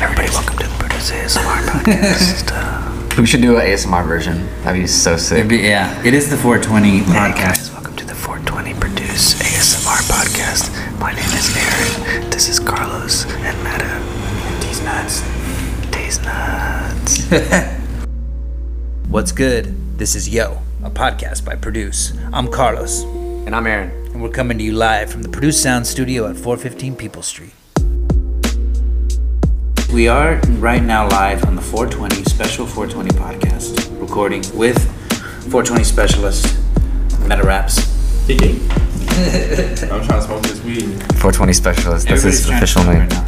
Everybody, welcome to the Produce ASMR podcast. Uh, We should do an ASMR version. That'd be so sick. Be, yeah, it is the 420 hey podcast. guys, welcome to the 420 Produce ASMR podcast. My name is Aaron. This is Carlos and Meta. These nuts. These nuts. What's good? This is Yo, a podcast by Produce. I'm Carlos, And I'm Aaron. and we're coming to you live from the Produce Sound Studio at 415 People Street. We are right now live on the 420 Special 420 podcast, recording with 420 specialist Meta Raps. I'm trying to smoke this weed. 420 specialist. That's his Everybody's official name. to right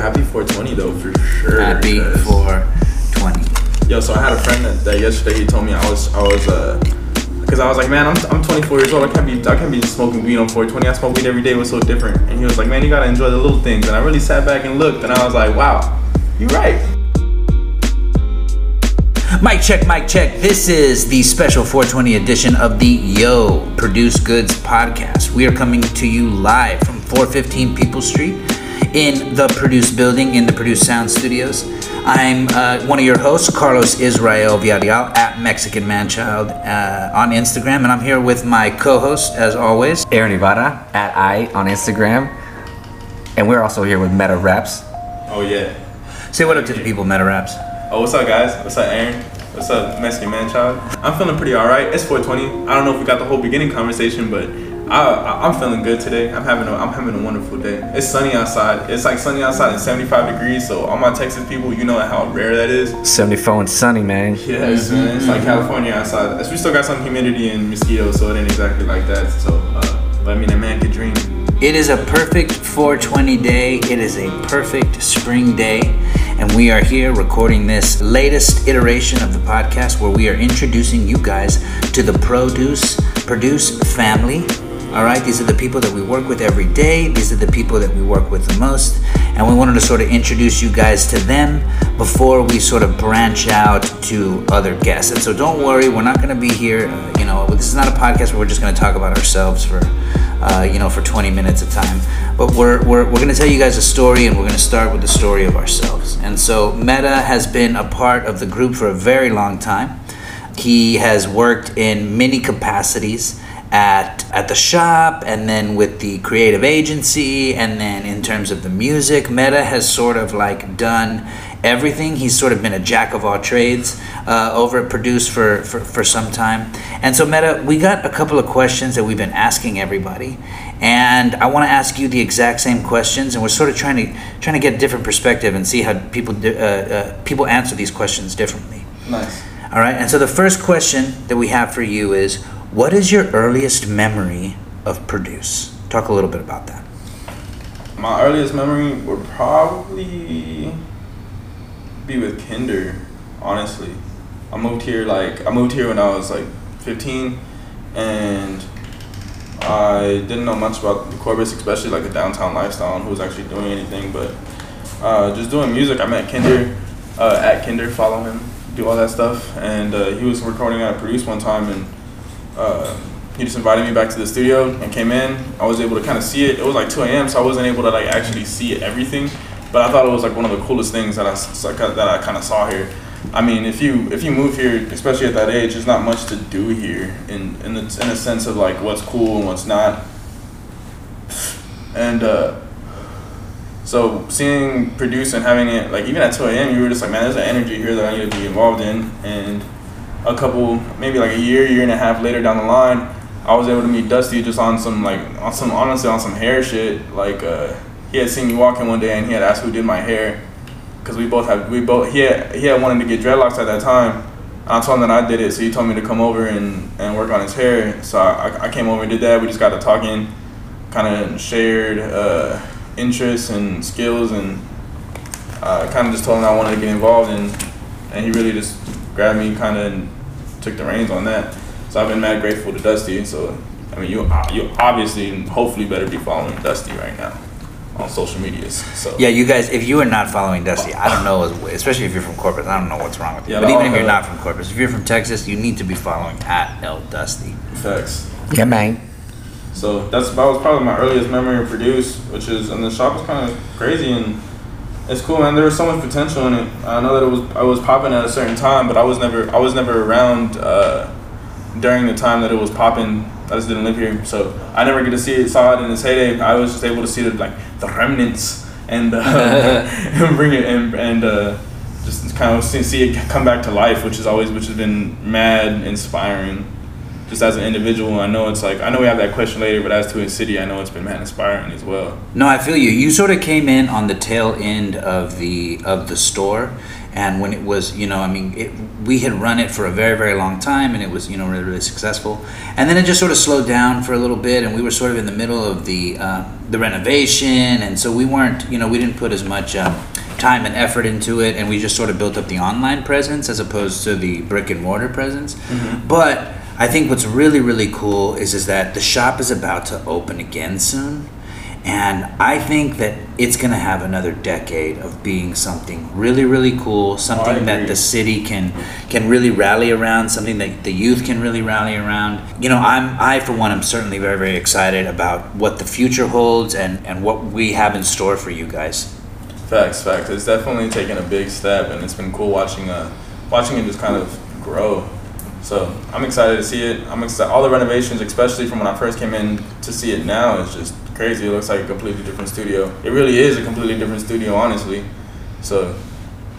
Happy 420 though, for sure. Happy Happy 'cause- 420. Yo, so I had a friend that, that yesterday he told me I was I was uh because I was like, man, I'm, I'm 24 years old. I can't be I can't be smoking weed on 420. I smoke weed every day. was so different? And he was like, man, you gotta enjoy the little things. And I really sat back and looked, and I was like, wow, you're right. Mic check, mic check. This is the special 420 edition of the Yo Produce Goods podcast. We are coming to you live from 415 People Street in the Produce building in the Produce Sound Studios. I'm uh, one of your hosts, Carlos Israel Villarreal at Mexican Manchild uh, on Instagram, and I'm here with my co-host, as always. Aaron Ivana at I on Instagram. And we're also here with Meta Raps. Oh yeah. Say what up to the people, Meta Raps. Oh, what's up, guys? What's up, Aaron? What's up, Mexican man child? I'm feeling pretty alright. It's 420. I don't know if we got the whole beginning conversation, but I, I, I'm feeling good today. I'm having a, I'm having a wonderful day. It's sunny outside. It's like sunny outside and 75 degrees. So all my Texas people, you know how rare that is. 74 and sunny, man. Yes, man. It's like California outside. We still got some humidity and mosquitoes, so it ain't exactly like that. So, uh, but I mean, a man could dream. It is a perfect 420 day. It is a perfect spring day. And we are here recording this latest iteration of the podcast where we are introducing you guys to the Produce Produce family. All right, these are the people that we work with every day. These are the people that we work with the most. And we wanted to sort of introduce you guys to them before we sort of branch out to other guests. And so don't worry, we're not going to be here. Uh, you know, this is not a podcast where we're just going to talk about ourselves for uh, you know, for 20 minutes of time. But we're, we're, we're going to tell you guys a story, and we're going to start with the story of ourselves. And so, Meta has been a part of the group for a very long time. He has worked in many capacities at at the shop and then with the creative agency and then in terms of the music meta has sort of like done everything he's sort of been a jack of all trades uh, over at produce for, for for some time and so meta we got a couple of questions that we've been asking everybody and i want to ask you the exact same questions and we're sort of trying to trying to get a different perspective and see how people uh, uh, people answer these questions differently Nice. all right. And so the first question that we have for you is what is your earliest memory of Produce? Talk a little bit about that. My earliest memory would probably be with Kinder, honestly. I moved here like I moved here when I was like 15 and I didn't know much about the Corpus, especially like the downtown lifestyle and who was actually doing anything, but uh, just doing music. I met Kinder uh, at Kinder, follow him, do all that stuff, and uh, he was recording at Produce one time and uh, he just invited me back to the studio and came in. I was able to kind of see it. It was like 2 a.m., so I wasn't able to like actually see everything. But I thought it was like one of the coolest things that I s- that I kind of saw here. I mean, if you if you move here, especially at that age, there's not much to do here in in the, in a sense of like what's cool and what's not. And uh, so seeing produce and having it like even at 2 a.m., you were just like, man, there's an energy here that I need to be involved in. And a couple, maybe like a year, year and a half later down the line, I was able to meet Dusty just on some like on some honestly on some hair shit. Like uh, he had seen me walking one day and he had asked who did my hair, cause we both have we both he had he had wanted to get dreadlocks at that time. I told him that I did it, so he told me to come over and, and work on his hair. So I, I came over and did that. We just got to talking, kind of shared uh, interests and skills, and uh, kind of just told him I wanted to get involved, and and he really just grabbed me, kind of and took the reins on that. So I've been mad grateful to Dusty. So I mean, you you obviously and hopefully better be following Dusty right now. on social medias. So Yeah, you guys, if you are not following Dusty, I don't know, especially if you're from Corpus, I don't know what's wrong with you. Yeah, but even if you're uh, not from Corpus, if you're from Texas, you need to be following at El Dusty. facts. Yeah, man. So that's that was probably my earliest memory of produce, which is and the shop was kind of crazy and it's cool, man. There was so much potential in it. I know that it was I was popping at a certain time, but I was never I was never around uh, during the time that it was popping. I just didn't live here, so I never get to see it. Saw it in its heyday. I was just able to see the like the remnants and uh, and bring it and and uh, just kind of see, see it come back to life, which is always which has been mad inspiring just as an individual, I know it's like I know we have that question later, but as to a city, I know it's been man inspiring as well. No, I feel you. You sort of came in on the tail end of the of the store, and when it was, you know, I mean, it, we had run it for a very very long time, and it was, you know, really really successful. And then it just sort of slowed down for a little bit, and we were sort of in the middle of the uh, the renovation, and so we weren't, you know, we didn't put as much. Um, time and effort into it and we just sort of built up the online presence as opposed to the brick and mortar presence but I think what's really really cool is is that the shop is about to open again soon, and I think that it's gonna have another decade of being something really really cool, something that the city can can really rally around, something that the youth can really rally around. You know, I'm I for one I'm certainly very very excited about what the future holds and and what we have in store for you guys. Facts, facts. It's definitely taken a big step, and it's been cool watching uh watching it just kind of grow. So I'm excited to see it. I'm excited. All the renovations, especially from when I first came in to see it now, is just crazy. It looks like a completely different studio. It really is a completely different studio, honestly. So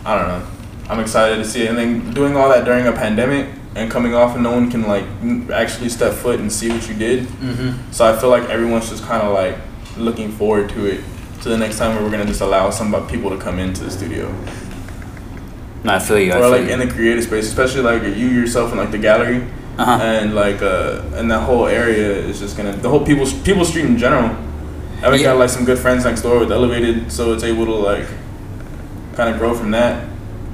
I don't know. I'm excited to see it, and then doing all that during a pandemic and coming off, and no one can like actually step foot and see what you did. Mm-hmm. So I feel like everyone's just kind of like looking forward to it. To the next time where we're gonna just allow some people to come into the studio, No, I feel you. I or feel like you. in the creative space, especially like you yourself in like the gallery, Uh-huh. and like uh, and that whole area is just gonna the whole people people street in general. And we Yeah. got like some good friends next door with Elevated, so it's able to like kind of grow from that.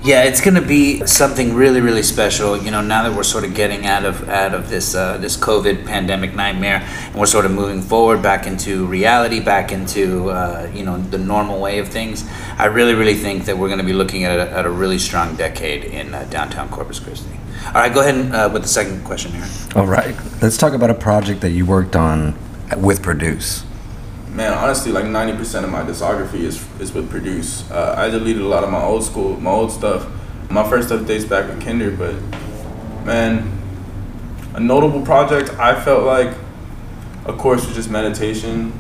Yeah, it's going to be something really, really special. You know, now that we're sort of getting out of out of this uh, this COVID pandemic nightmare, and we're sort of moving forward back into reality, back into uh, you know the normal way of things. I really, really think that we're going to be looking at a, at a really strong decade in uh, downtown Corpus Christi. All right, go ahead and, uh, with the second question here. All right. Let's talk about a project that you worked on with Produce. Man, honestly, like ninety percent of my discography is is with Produce. Uh, I deleted a lot of my old school, my old stuff. My first stuff dates back with Kinder, but man, a notable project I felt like, of course, was just meditation.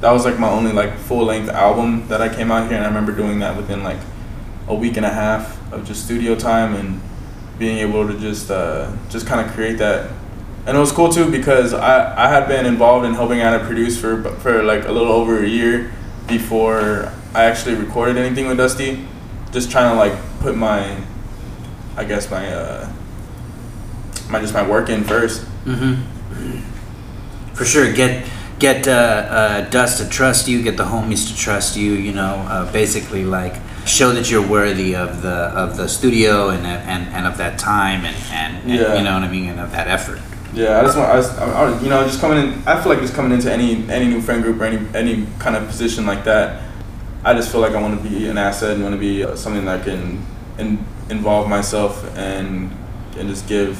That was like my only like full length album that I came out here, and I remember doing that within like a week and a half of just studio time and being able to just uh, just kind of create that and it was cool too because I, I had been involved in helping out and produce for for like a little over a year before I actually recorded anything with Dusty. Just trying to like put my, I guess my uh, my just my work in first. Mm-hmm. For sure, get get uh, uh, Dust to trust you, get the homies to trust you. You know, uh, basically like show that you're worthy of the of the studio and and, and of that time and, and, and Yeah. you know what I mean and of that effort. Yeah, I just want, I, just, I, you know, just coming in. I feel like just coming into any any new friend group or any any kind of position like that. I just feel like I want to be an asset and want to be uh, something that can in, involve myself and and just give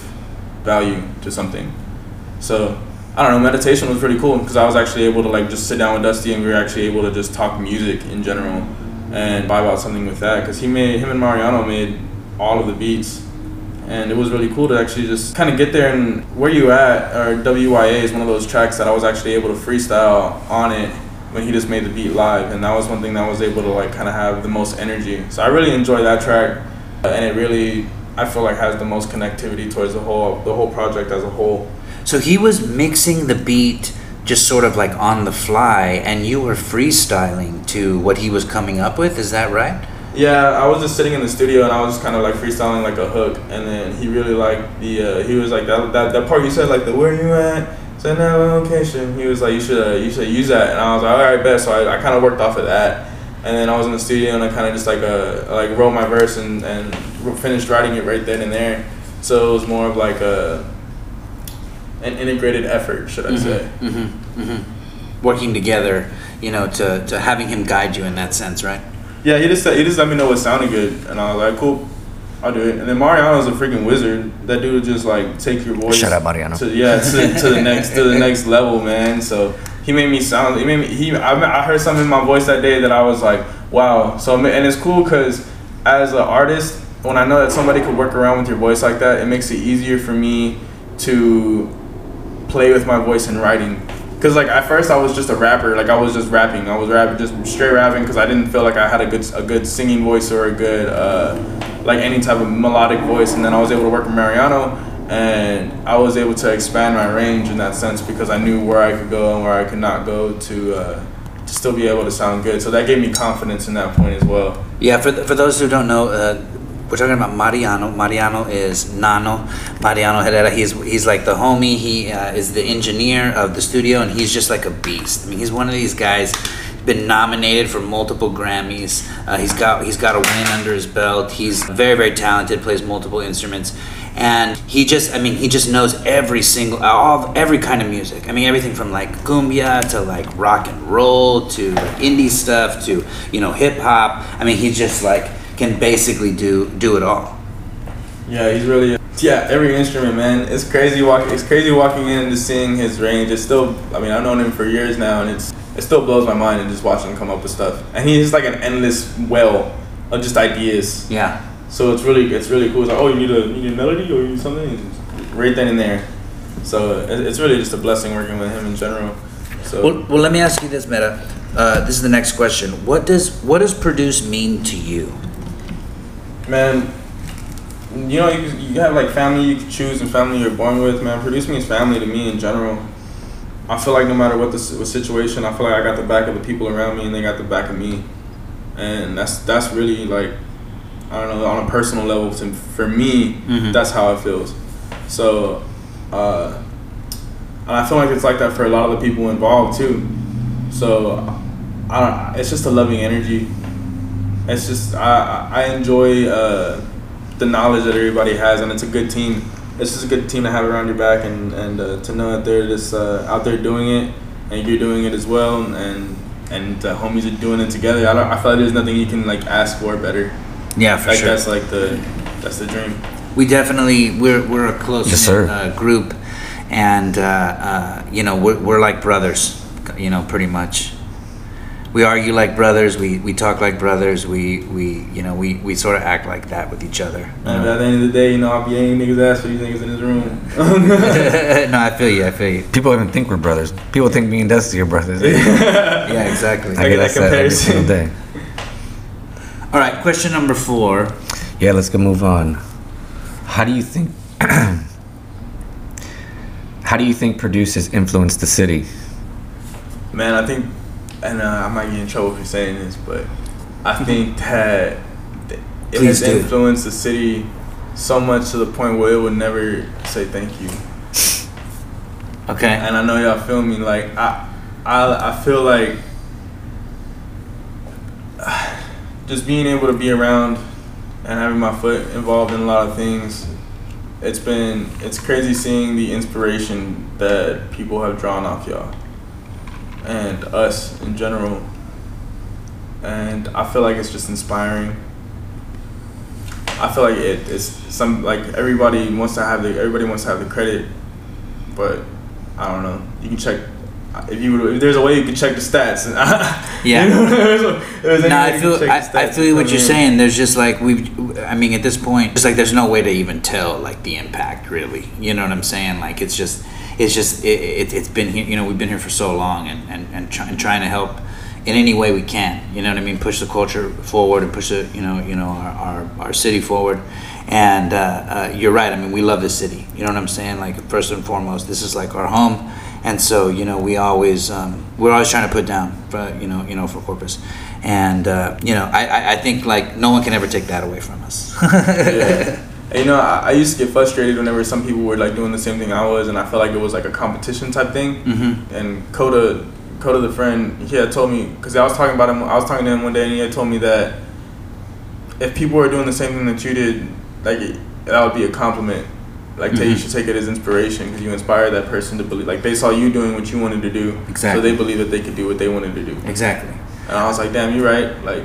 value to something. So I don't know. Meditation was pretty cool because I was actually able to like just sit down with Dusty and we were actually able to just talk music in general and vibe out something with that because he made him and Mariano made all of the beats and it was really cool to actually just kind of get there and where you at or WYA is one of those tracks that I was actually able to freestyle on it when he just made the beat live and that was one thing that I was able to like kind of have the most energy so I really enjoy that track and it really I feel like has the most connectivity towards the whole the whole project as a whole So he was mixing the beat just sort of like on the fly, and you were freestyling to what he was coming up with. Is that right? Yeah, I was just sitting in the studio and I was just kind of like freestyling like a hook, and then he really liked the. Uh, he was like that, that that part you said like the where you at, send that location. He was like you should uh, you should use that, and I was like all right, bet. So I, I kind of worked off of that, and then I was in the studio and I kind of just like uh like wrote my verse and and finished writing it right then and there. So it was more of like a an integrated effort, should I say? Mm-hmm, mm-hmm. Working together you know, to, to having him guide you in that sense, right? Yeah, he just said, he just let me know what sounded good, and I was like, cool, I'll do it. And then Mariano's a freaking wizard. That dude would just like take your voice. Shut up, Mariano. To, yeah, to, to the next to the next level, man. So he made me sound. He made me. He. I, I heard something in my voice that day that I was like, wow. So and it's cool because as an artist, when I know that somebody could work around with your voice like that, it makes it easier for me to play with my voice in writing. Cause like at first I was just a rapper, like I was just rapping. I was rapping, just straight rapping, because I didn't feel like I had a good a good singing voice or a good uh, like any type of melodic voice. And then I was able to work with Mariano, and I was able to expand my range in that sense because I knew where I could go and where I could not go to uh, to still be able to sound good. So that gave me confidence in that point as well. Yeah, for, for those who don't know, uh, we're talking about Mariano. Mariano is Nano. Mariano Herrera. He's he's like the homie. He uh, is the engineer of the studio, and he's just like a beast. I mean, he's one of these guys. Been nominated for multiple Grammys. Uh, he's got he's got a win under his belt. He's very very talented. Plays multiple instruments, and he just I mean he just knows every single all every kind of music. I mean everything from like cumbia to like rock and roll to indie stuff to you know hip hop. I mean he's just like can basically do do it all. Yeah, he's really yeah every instrument, man. It's crazy walking. It's crazy walking in and just seeing his range. It's still. I mean, I've known him for years now, and it's it still blows my mind and just watching him come up with stuff. And he's like an endless well of just ideas. Yeah. So it's really it's really cool. It's like, oh, you need a you need a melody or you need something, right then and there. So it- it's really just a blessing working with him in general. So Well, well, let me ask you this, Meta. Uh, this is the next question. What does what does produce mean to you? Man, you know you, you have like family you can choose and family you're born with. Man, produce means family to me in general. I feel like no matter what the what situation, I feel like I got the back of the people around me and they got the back of me, and that's that's really like I don't know on a personal level to, for me Mhm. that's how it feels. So, uh, and I feel like it's like that for a lot of the people involved too. So, I don't, it's just a loving energy. It's just I I I enjoy uh, the knowledge that everybody has, and it's a good team. It's just a good team to have around your back, and and uh, to know that they're just uh, out there doing it, and you're doing it as well, and and the homies are doing it together. I don't. I feel like there's nothing you can like ask for better. Yeah, for like sure. that's like the that's the dream. we definitely we're we're a close Yes, uh, group, and uh, uh, you know we're we're like brothers. You know, pretty much. We argue like brothers. We, we talk like brothers. We, we you know we, we sort of act like that with each other. And know? at the end of the day, you know, I'll be any niggas ass for these niggas in this room. no, I feel you. I feel you. People even think we're brothers. People think me and Dusty are brothers. Yeah, exactly. Look at get that that every comparison. single day. All right, question number four. Yeah, let's go move on. How do you think? how do you think producers influence the city? Man, I think, and uh, I might get in trouble for saying this, but I think that it Please has do. influenced the city so much to the point where it would never say thank you. Okay. And I know y'all feel me. Like I, I, I feel like just being able to be around and having my foot involved in a lot of things. It's been it's crazy seeing the inspiration that people have drawn off y'all and us in general. And I feel like it's just inspiring. I feel like it, it's some like everybody wants to have the everybody wants to have the credit, but I don't know. You can check if you if there's a way you can check the stats. Yeah. You know, there's a- there's No, I feel can check the I, I feel what you're in. saying. There's just like we, I mean, at this point, it's like there's no way to even tell like the impact really. You know what I'm saying? Like it's just, it's just, it, it, it's been here. You know, we've been here for so long, and and and, try, and trying to help in any way we can. You know what I mean? Push the culture forward and push the, you know, you know, our our, our city forward. And uh, uh, you're right. I mean, we love this city. You know what I'm saying? Like first and foremost, this is like our home. And so, you know, we always um, we're always trying to put down for you know you know for Corpus, and uh, you know I, I I think like no one can ever take that away from us. yeah. And, you know, I, I used to get frustrated whenever some people were like doing the same thing I was, and I felt like it was like a competition type thing. Mhm. And Coda, Coda, the friend, he had told me because I was talking about him. I was talking to him one day, and he had told me that if people were doing the same thing that you did, like it, that would be a compliment. like take, you should take it as inspiration because you inspire that person to believe. Like they saw you doing what you wanted to do, Exactly. so they believe that they could do what they wanted to do. Exactly. And I was like, damn, you're right. Like,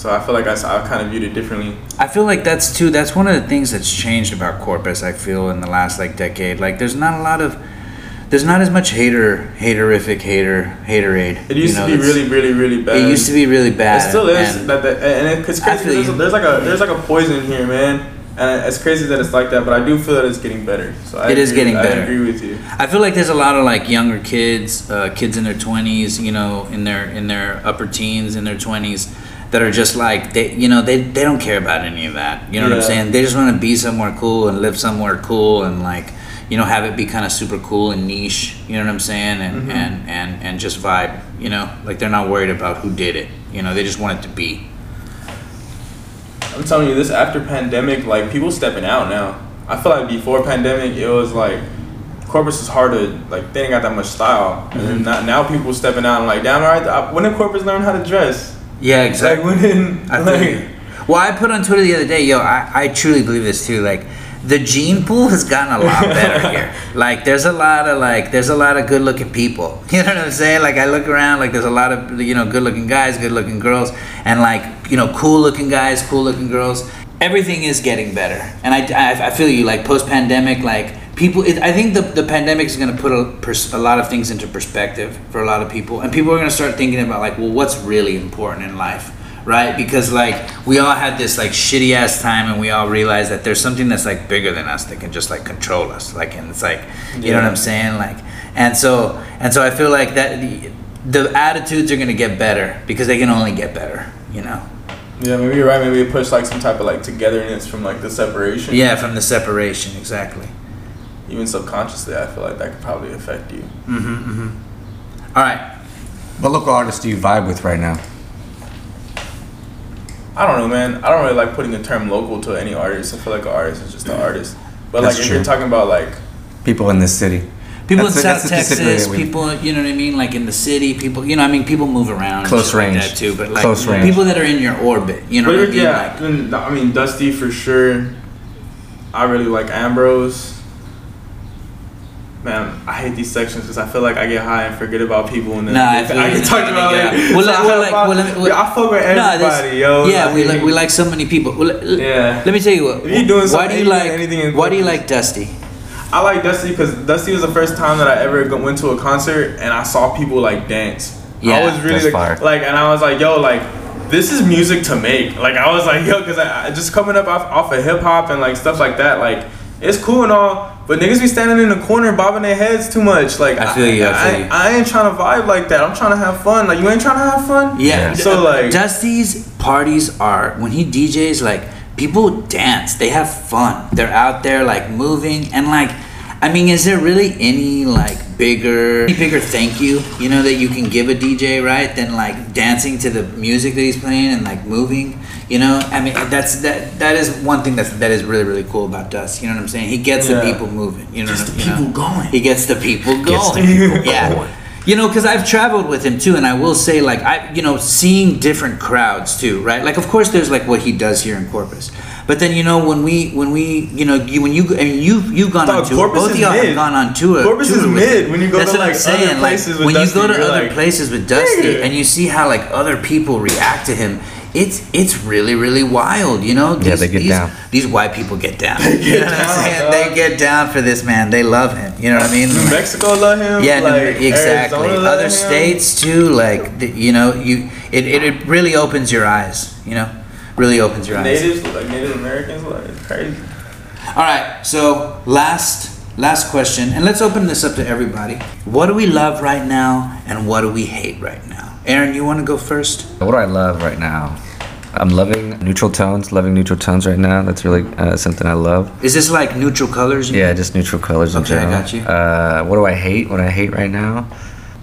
so I feel like I, I kind of viewed it differently. I feel like that's too. That's one of the things that's changed about Corpus. I feel in the last like decade. Like there's not a lot of, there's not as much hater, haterific, hater, haterade. It used you know, to be really, really, really bad. It used to be really bad. It still is. and- that, that, and it, it's crazy. There's, you. there's like a there's like a poison here, man. And it's crazy that it's like that, but I do feel that it's getting better. So I It is agree- getting I better. I agree with you. I feel like there's a lot of like younger kids, uh, kids in their twenties, you know, in their in their upper teens, in their twenties, that are just like they, you know, they they don't care about any of that. You know what I'm saying? They just want to be somewhere cool and live somewhere cool and like, you know, have it be kind of super cool and niche. You know what I'm saying? And Mm-hmm. and and and just vibe. You know, like they're not worried about who did it. You know, they just want it to be. I'm telling you, this after pandemic, like people stepping out now. I feel like before pandemic, it was like corpus is hard to like. They ain't got that much style, and Mm-hmm. then now, now people stepping out and like, damn, all right, when did corpus learn how to dress? Yeah, exactly. Like did I like you. Well, I put on Twitter the other day, yo, I, I truly believe this too. Like, the gene pool has gotten a lot better here. Like, there's a lot of like, there's a lot of good looking people. You know what I'm saying? Like, I look around, like, there's a lot of you know good looking guys, good looking girls, and like you know cool looking guys, cool looking girls. Everything is getting better, and I, I, I feel you. Like post pandemic, like people. It, I think the the pandemic is going to put a, pers- a lot of things into perspective for a lot of people, and people are going to start thinking about like, well, what's really important in life right? Because like we all had this like shitty ass time, and we all realized that there's something that's like bigger than us that can just like control us. Like, and it's like, you know what I'm saying? Like, and so and so I feel like that the, the attitudes are gonna get better because they can only get better. You know? yeah, maybe you're right. Maybe it pushed like some type of like togetherness from like the separation. Yeah, from the separation, exactly. Even subconsciously, I feel like that could probably affect you. Mhm. mhm. All right. What local artist do you vibe with right now? I don't know, man. I don't really like putting the term local to any artist. I feel like an artist is just an artist. But That's like if you're talking about like People in this city. People That's in South Texas, people, you know what I mean, like in the city, people, you know, I mean, people move around, Close shit like range. that too. But like Close range. people that are in your orbit, you know But what I mean? yeah, Like, I mean Dusty for sure. I really like Ambrose. Man, I hate these sections because I feel like I get high and forget about people and then Nah, I I, feel get you. talked about Yeah. it. Well, So like- I well, have like- well, let me- yeah, I fuck with everybody, this- yo. Yeah, we like we like so many people. Well, let- Yeah. Let me tell you what. If you doing why do you like anything Why do you like Dusty? I like Dusty because Dusty was the first time that I ever went to a concert and I saw people like dance. Yeah, I was really that's like, like, and I was like, yo, like, this is music to make. Like, I was like, yo, because I, I just coming up off, off of hip hop and like stuff like that. Like, it's cool and all, but niggas be standing in the corner bobbing their heads too much. Like, I feel you, I feel you. I, ain't trying to vibe like that. I'm trying to have fun. Like, you ain't trying to have fun. Yeah. So like, Dusty's parties are when he DJs like people dance. They have fun. They're out there like moving and like. I mean, is there really any like bigger, any bigger thank you, you know, that you can give a DJ, right? Than like dancing to the music that he's playing and like moving, you know. I mean, that's that. That is one thing that's that is really really cool about Dust. You know what I'm saying? He gets the people moving. You know, Gets the I- you people know? going. He gets the people going. Gets the people yeah. going. You know, because I've traveled with him too, and I will say, like, I, you know, seeing different crowds too, right? Like, of course, there's like what he does here in Corpus, but then you know, when we, when we, you know, you, when you, I mean, you, you've gone Dog, on tour. Corpus Both of y'all have gone on tour. Corpus tour is with mid him. when you go That's to, what I'm like, saying. other places like, with when Dusty, you go to other like, places with Dusty, and you see how like other people react to him. It's it's really really wild, you know. Yeah, they get these, down. These white people get down. you know what I'm saying? dog. They get down for this man. They love him. You know what I mean? New Mexico love him. yeah, no, like, exactly. Other him. states too, like the, you know, you it, it, it really opens your eyes. You know, really opens your eyes. Natives, like Native Americans, like it's crazy. All right, so last last question, and let's open this up to everybody. What do we love right now, and what do we hate right now? Aaron, you want to go first? What do I love right now? I'm loving neutral tones. Loving neutral tones right now. That's really uh, something I love. Is this like neutral colors? Yeah, just neutral colors in Okay, I got you. Uh, what do I hate? What I hate right now?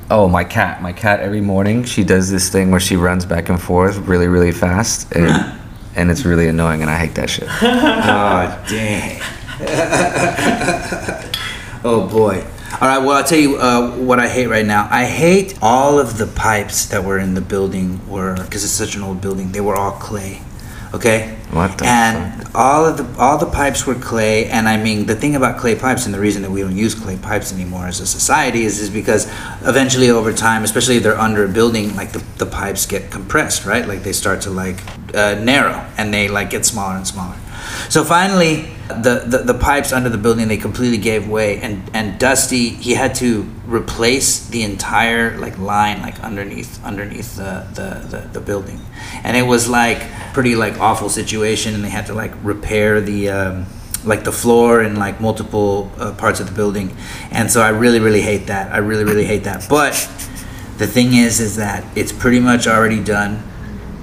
Oh, my cat. My cat every morning she does this thing where she runs back and forth really, really fast, and, and it's really annoying, and I hate that shit. Oh dang. oh boy. All right. Well, I'll tell you uh, what I hate right now. I hate all of the pipes that were in the building were because it's such an old building. They were all clay. Okay. What the And all of the all the pipes were clay, and I mean the thing about clay pipes, and the reason that we don't use clay pipes anymore as a society is is because eventually over time, especially if they're under a building, like the, the pipes get compressed, right? Like they start to like uh, narrow, and they like get smaller and smaller. So finally, the, the, the pipes under the building they completely gave way, and and Dusty he had to replace the entire like line like underneath underneath the the, the, the building, and it was like pretty like awful situation, and they had to like repair the. Um, like the floor and like multiple uh, parts of the building. And so i really really hate that. I really really hate that. But the thing is is that it's pretty much already done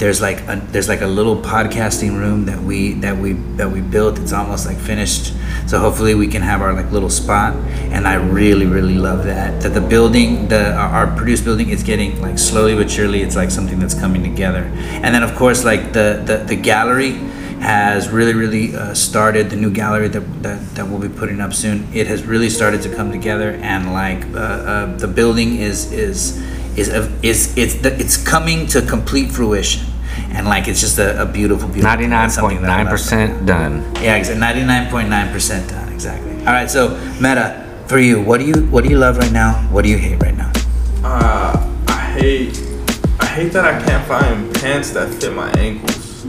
there's like a, there's like a little podcasting room that we that we that we built. It's almost like finished. So hopefully we can have our like little spot. And i really really love that that the building the our produced building is getting like slowly but surely it's like something that's coming together. And then of course like the the, the gallery has really really uh, started the new gallery that, that that we'll be putting up soon. It has really started to come together and like uh, uh, the building is is is a, is it's the, it's coming to complete fruition and like it's just a, a beautiful beautiful Ninety nine it's something point that I nine love. percent done. yeah exactly 99.9% done exactly all right so meta for you what do you what do you love right now what do you hate right now Uh, I hate, I hate that I can't find pants that fit my ankles.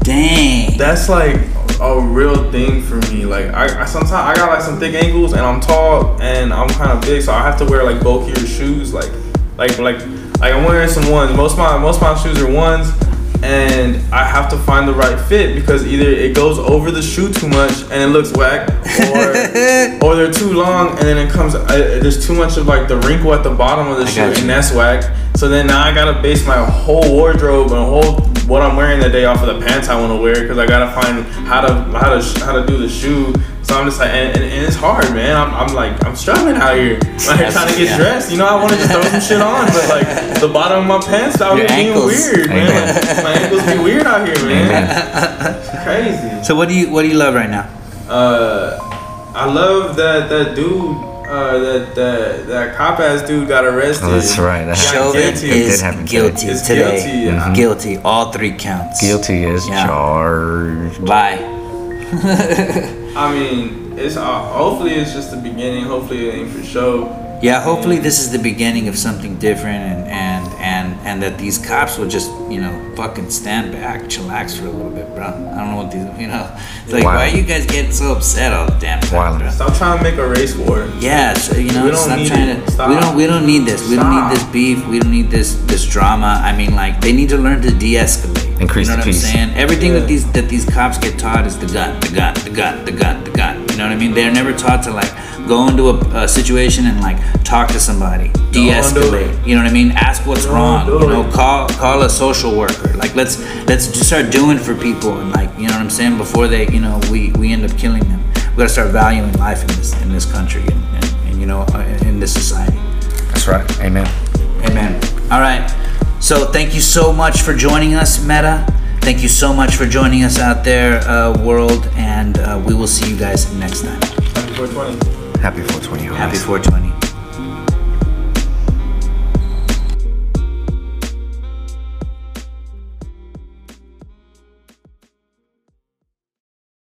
dang That's like a real thing for me. Like I, I sometimes I got like some thick ankles and I'm tall and I'm kind of big, so I have to wear like bulkier shoes. Like, like, like, like I'm wearing some ones. Most of my most of my shoes are ones, and I have to find the right fit because either it goes over the shoe too much and it looks whack, or or they're too long and then it comes. Uh, there's too much of like the wrinkle at the bottom of the I shoe, and that's whack. So then now I gotta base my whole wardrobe and whole what I'm wearing that day off of the pants I want to wear because I gotta find how to how to how to do the shoe. So I'm just like, and, and, and it's hard, man. I'm, I'm like, I'm struggling out here, out here trying to get Yeah. dressed. You know, I want to just throw some shit on, but like the bottom of my pants out Your here being ankles. weird, man. Amen. Like, my ankles be weird out here, man. It's crazy. so what do you what do you love right now Uh, I love that that dude. Uh, that that that cop ass dude got arrested. Oh, that's right. That Yeah, Chauvin guilty. It is did happen guilty today. Today guilty, yeah. Mhm. guilty all three counts Guilty is Yeah. charged. bye I mean, it's uh, hopefully it's just the beginning. Hopefully it ain't for show. Yeah, hopefully this is the beginning of something different, and and and and that these cops will just you know fucking stand back, chillax for a little bit, bro. I don't know what these you know. It's like Wow. why are you guys getting so upset all the damn time, Wild. bro? Stop trying to make a race war. Yeah, so, you know, We don't stop need trying it. to. Stop. We don't. We don't need this. We don't need this beef. We don't need this this drama. I mean, like they need to learn to de-escalate. Increase you know the what peace. I'm saying? Everything Yeah. that these that these cops get taught is the gun, the gun, the gun, the gun, the gun. You know what I mean? They're never taught to like go into a, a situation and like talk to somebody, de-escalate. You know what I mean? Ask what's Don't wrong. You know, call call a social worker. Like let's let's just start doing for people and like you know what I'm saying before they you know we we end up killing them. We gotta start valuing life in this in this country and, and, and you know uh, in this society. That's right. Amen. Amen. All right. So thank you so much for joining us, Meta. Thank you so much for joining us out there, uh, world, and uh, we will see you guys next time. Happy 420. Happy 420. Happy 420.